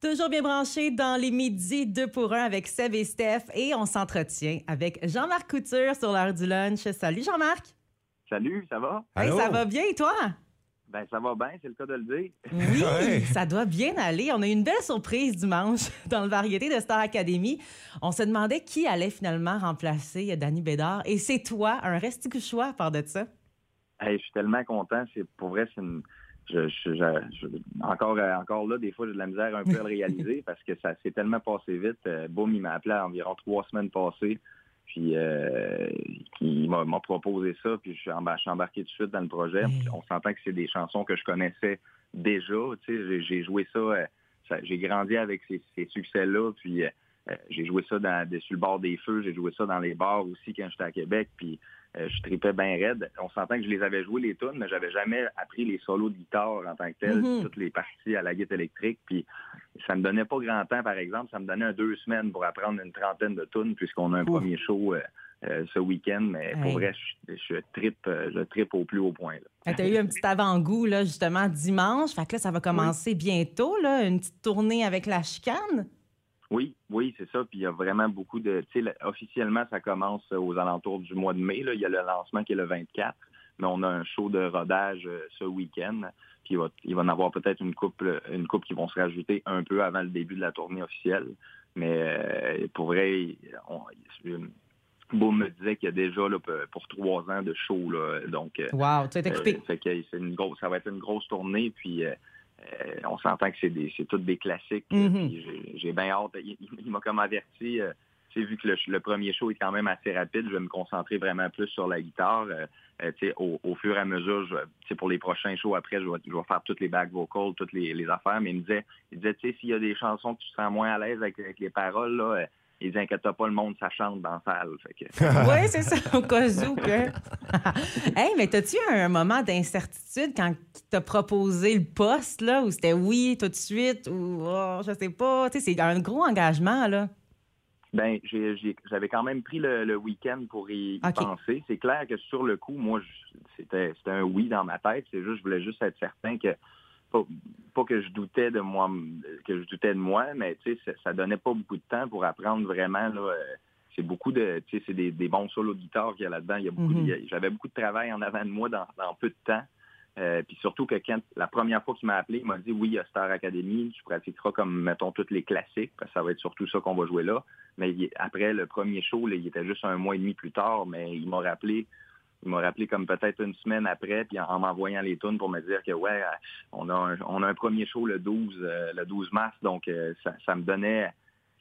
Toujours bien branché dans les midis 2 pour 1 avec Seb et Steph et on s'entretient avec Jean-Marc Couture sur l'heure du lunch. Salut Jean-Marc. Salut, ça va? Hey, ça va bien et toi? Ben, ça va bien, c'est le cas de le dire. Oui, Ouais. ça doit bien aller. On a eu une belle surprise dimanche dans le variété de Star Academy. On se demandait qui allait finalement remplacer Danny Bédard et c'est toi, un restico choix à part de ça. Hey, je suis tellement content. C'est pour vrai, c'est une. Je, je- je- je- encore, encore là, des fois, j'ai de la misère un peu à le réaliser parce que ça s'est tellement passé vite. Euh, boum, il m'a appelé à environ trois semaines passées. Puis euh, il m'a proposé ça, puis je suis, embarqué tout de suite dans le projet. Hey. On s'entend que c'est des chansons que je connaissais déjà. Tu sais, j'ai- joué ça, euh, ça- j'ai grandi avec ces, ces succès-là, puis j'ai joué ça dans, sur le bord des feux, j'ai joué ça dans les bars aussi quand j'étais à Québec, puis euh, je tripais bien raide. On s'entend que je les avais joués les tunes, mais j'avais jamais appris les solos de guitare en tant que tel, Mhm. toutes les parties à la guitare électrique, puis ça me donnait pas grand temps, par exemple, ça me donnait deux semaines pour apprendre une trentaine de tunes, puisqu'on a un premier show euh, euh, ce week-end, mais Hey. pour vrai, je, je trippe, euh, je trippe au plus haut point. Tu as eu un petit avant-goût là, justement dimanche. Fait que là, ça va commencer bientôt, là, une petite tournée avec la chicane. Oui, oui, c'est ça. Puis il y a vraiment beaucoup de. Tu sais, le- officiellement, ça commence euh, aux alentours du mois de mai. Là. Il y a le lancement qui est le 24, mais on a un show de rodage euh, ce week-end. Puis il va, il va en avoir peut-être une couple, une couple qui vont se rajouter un peu avant le début de la tournée officielle. Mais euh, pour vrai, on, me disait qu'il y a déjà là, pour trois ans de show. Là, donc, euh, Wow, tu as été euh, fait que une grosse, ça va être une grosse tournée. Puis euh, euh, on s'entend que c'est des, c'est toutes des classiques. Mhm. Puis j'ai- J'ai bien hâte. Il, il m'a comme averti. euh, tu sais, vu que le, le premier show est quand même assez rapide, je vais me concentrer vraiment plus sur la guitare. Euh, euh, tu sais, au, au fur et à mesure, je, vais- tu sais, pour les prochains shows après, je vais, je vais faire toutes les back vocals, toutes les, les affaires. Mais il me disait, il disait, tu sais, s'il y a des chansons que tu te sens moins à l'aise avec, avec les paroles, là, euh, il dit, inquiète pas, le monde, ça chante dans la salle. Fait que, Oui, c'est ça, au cas où que. hey, mais t'as-tu eu un moment d'incertitude quand il t'a proposé le poste, là, où c'était oui tout de suite, ou oh, je sais pas. Tu sais, c'est un gros engagement, là. Ben, j'avais quand même pris le, le week-end pour y, penser. C'est clair que sur le coup, moi, c'était un oui dans ma tête. C'est juste, je voulais juste être certain que pas, pas que je doutais de moi, que je doutais de moi, mais tu sais, ça, donnait pas beaucoup de temps pour apprendre vraiment. Là, euh, c'est beaucoup de, tu sais, c'est des, des bons solos de guitare qu'il y a là-dedans. Il y a beaucoup, Mhm. j'avais beaucoup de travail en avant de moi dans, dans peu de temps. Euh, puis surtout que quand la première fois qu'il m'a appelé, il m'a dit oui, il y a Star Academy, tu pratiqueras comme mettons toutes les classiques, parce que ça va être surtout ça qu'on va jouer là. Mais il- après le premier show, là, il était juste un mois et demi plus tard, mais il m'a rappelé. Il m'a rappelé comme peut-être une semaine après, puis en, en m'envoyant les tunes pour me dire que ouais, euh, on a un, on a un premier show le 12, euh, le 12 mars, donc euh, ça, ça me donnait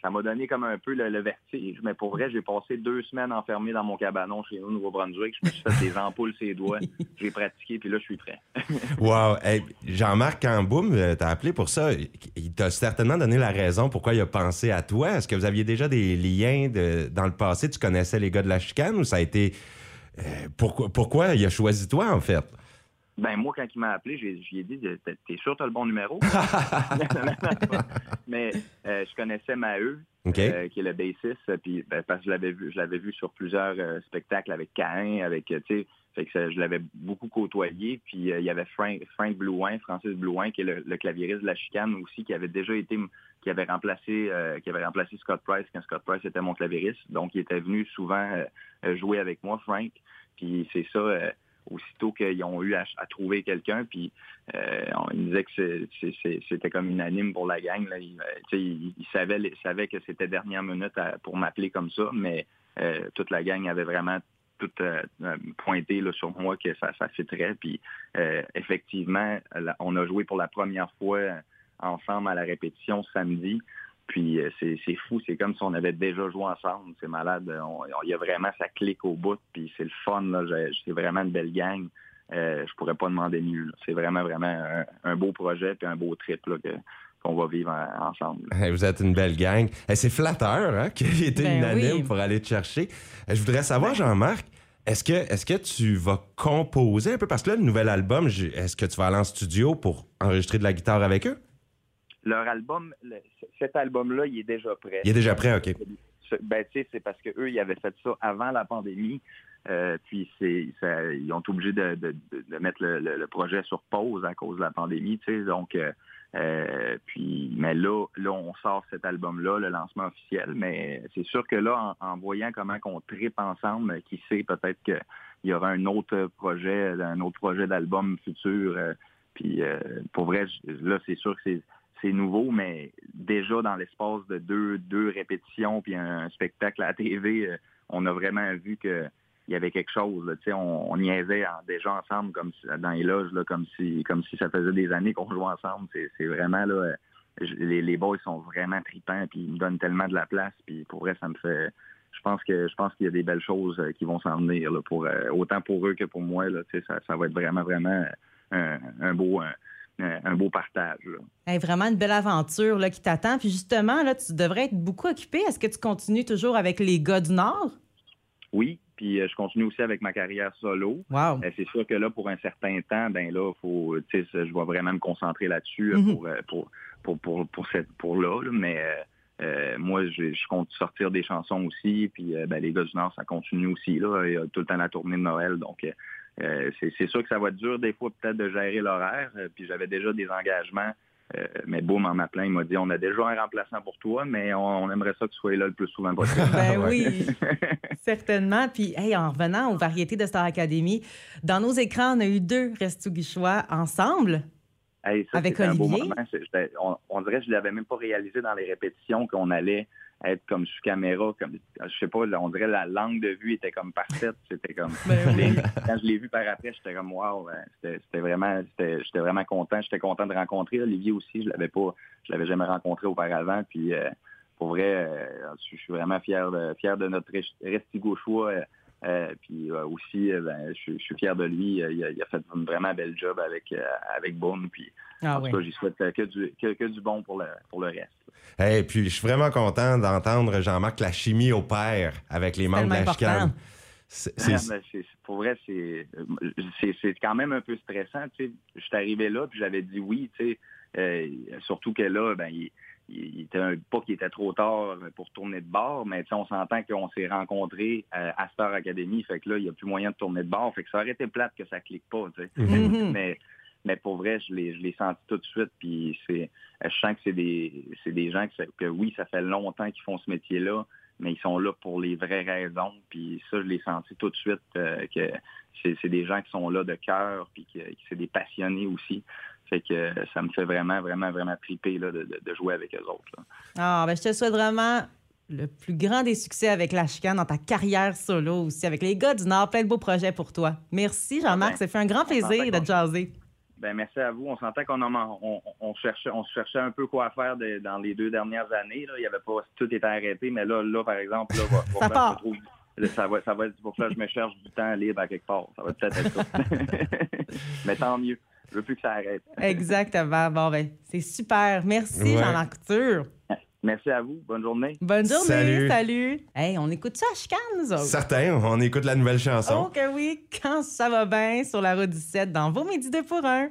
ça m'a donné comme un peu le, le vertige. Mais pour vrai, j'ai passé deux semaines enfermé dans mon cabanon chez nous, au Nouveau-Brunswick. Je me suis fait des ampoules ses doigts. J'ai pratiqué, puis là, je suis prêt. Wow. Hey, Jean-Marc, quand Boom euh, t'a appelé pour ça, il t'a certainement donné la raison pourquoi il a pensé à toi. Est-ce que vous aviez déjà des liens de, dans le passé? Tu connaissais les gars de la chicane ou ça a été... euh, pourquoi, pourquoi il a choisi toi, en fait? Ben moi, quand il m'a appelé, j'ai, j'ai dit T'es sûr que tu as le bon numéro? Mais euh, je connaissais Maheu, euh, qui est le bassiste, puis ben, parce que je l'avais vu, je l'avais vu sur plusieurs euh, spectacles avec Cain, avec tu sais, fait que je l'avais beaucoup côtoyé. Puis euh, il y avait Frank, Frank Blouin, Francis Blouin, qui est le, le claviériste de la chicane aussi, qui avait déjà été qui avait remplacé euh, qui avait remplacé Scott Price quand Scott Price était mon claviériste. Donc il était venu souvent euh, jouer avec moi, Frank. Puis c'est ça. euh, aussitôt qu'ils ont eu à, trouver quelqu'un, puis on, il disait que c'était comme unanime pour la gang. Là. Il, il, savait que c'était dernière minute pour m'appeler comme ça, mais toute la gang avait vraiment tout euh, euh, pointé là, sur moi que ça, ça. Puis euh, effectivement, on a joué pour la première fois ensemble à la répétition samedi. Puis c'est fou, c'est comme si on avait déjà joué ensemble. C'est malade. Il y a vraiment ça clique au bout, puis c'est le fun. C'est vraiment une belle gang. Je pourrais pas demander mieux. C'est vraiment, vraiment un, beau projet puis un beau trip là, qu'on va vivre en- ensemble. Hey, vous êtes une belle gang. Hey, c'est flatteur hein, qu'il ait été Ben unanime oui. pour aller te chercher. Euh, Je voudrais savoir, Jean-Marc, est-ce que, est que tu vas composer un peu? Parce que là, le nouvel album, est-ce que tu vas aller en studio pour enregistrer de la guitare avec eux? Leur album, le- cet album-là, il est déjà prêt. Il est déjà prêt, OK. Ben, tu sais, c'est parce que eux, ils avaient fait ça avant la pandémie. Euh, puis c'est, ça- ils ont été obligés de, de- de- de mettre le, le- le projet sur pause à cause de la pandémie. Tu sais, donc euh, Euh, puis, mais là, là, on sort cet album-là, le lancement officiel. Mais c'est sûr que là, en, voyant comment qu'on tripe ensemble, qui sait peut-être qu'il y aura un autre projet, un autre projet d'album futur. Euh, puis pour vrai, là, c'est sûr que c'est nouveau, mais déjà dans l'espace de deux, deux répétitions puis un, spectacle à la TV, on a vraiment vu que il y avait quelque chose. on, on niaisait déjà ensemble comme dans les loges, là, comme si comme si ça faisait des années qu'on jouait ensemble. C'est vraiment là. Les, les boys sont vraiment tripants, puis ils me donnent tellement de la place, puis pour vrai, ça me fait. Je pense que je pense qu'il y a des belles choses euh, qui vont s'en venir là, pour euh, autant pour eux que pour moi. Là, ça, ça va être vraiment, vraiment un, beau. Un, beau partage. vraiment une belle aventure là, qui t'attend. Puis justement, là, tu devrais être beaucoup occupé. Est-ce que tu continues toujours avec les gars du Nord? Oui, puis euh, je continue aussi avec ma carrière solo. Wow. Euh, c'est sûr que là, pour un certain temps, ben là, faut, je vais vraiment me concentrer là-dessus euh, mm-hmm. pour, pour, pour, pour, cette, pour là, Mais moi, je, compte sortir des chansons aussi. Puis ben, les gars du Nord, ça continue aussi. Là. Il y a tout le temps la tournée de Noël. Donc, c'est sûr que ça va être dur des fois peut-être de gérer l'horaire. puis j'avais déjà des engagements euh, mais boum, en m'appelant, il m'a dit on a déjà un remplaçant pour toi, mais on, aimerait ça que tu sois là le plus souvent possible. ben oui, certainement. Puis, hey, en revenant aux variétés de Star Academy, dans nos écrans, on a eu deux Restou Guichois ensemble. avec Olivier. On, on, dirait que je ne l'avais même pas réalisé dans les répétitions qu'on allait être comme sous caméra, comme je sais pas, on dirait la langue de vue était comme parfaite. C'était comme ben quand je l'ai vu par après, j'étais comme wow, c'était vraiment j'étais vraiment content. J'étais content de rencontrer Olivier aussi. Je l'avais pas, je l'avais jamais rencontré auparavant. Puis euh, pour vrai, euh, je suis vraiment fier de fier de notre Restigouchois. Euh, puis aussi, ben, je, suis fier de lui. Il a, fait un vraiment bel job avec avec Boom. Puis ah, en tout cas, j'y souhaite que du, que, du bon pour le, pour le reste. Et puis, je suis vraiment content d'entendre, Jean-Marc, la chimie opère avec les membres de la chicane. pour vrai, c'est quand même un peu stressant. Je suis arrivé là, puis j'avais dit oui, euh, surtout que là, ben, il, était un, pas qu'il était trop tard pour tourner de bord, mais on s'entend qu'on s'est rencontrés euh, à Star Academy, fait que là, il n'y a plus moyen de tourner de bord, fait que ça aurait été plate que ça clique pas, mm-hmm. mais mais pour vrai, je l'ai, je l'ai senti tout de suite. Puis c'est, je sens que c'est des, c'est des gens que, oui, ça fait longtemps qu'ils font ce métier-là, mais ils sont là pour les vraies raisons. Puis ça, je l'ai senti tout de suite euh, que c'est, des gens qui sont là de cœur, puis que, c'est des passionnés aussi. Fait que ça me fait vraiment, vraiment, vraiment triper là, de, jouer avec eux autres. Ah, ben je te souhaite vraiment le plus grand des succès avec la chicane dans ta carrière solo aussi, avec les gars du Nord. Plein de beaux projets pour toi. Merci, Jean-Marc. Ah ben, ça fait un grand plaisir de jaser. Ben merci à vous. On sentait qu'on on, on, cherchait, on cherchait un peu quoi faire dans les deux dernières années. Là. Il y avait pas tout était arrêté, mais là, là, par exemple, là, ça, part. ça va, ça va être pour ça que je me cherche du temps libre à quelque part. Ça va peut-être être ça. mais tant mieux. Je veux plus que ça arrête. Exactement. Bon ben, c'est super. Merci, Jean-Marc Couture. Merci à vous. Bonne journée. Bonne journée. Salut. Hey, on écoute ça à Chicane, nous autres? Certain. On écoute la nouvelle chanson. Oh que oui. Quand ça va bien sur la route 17 dans vos midis de pour un.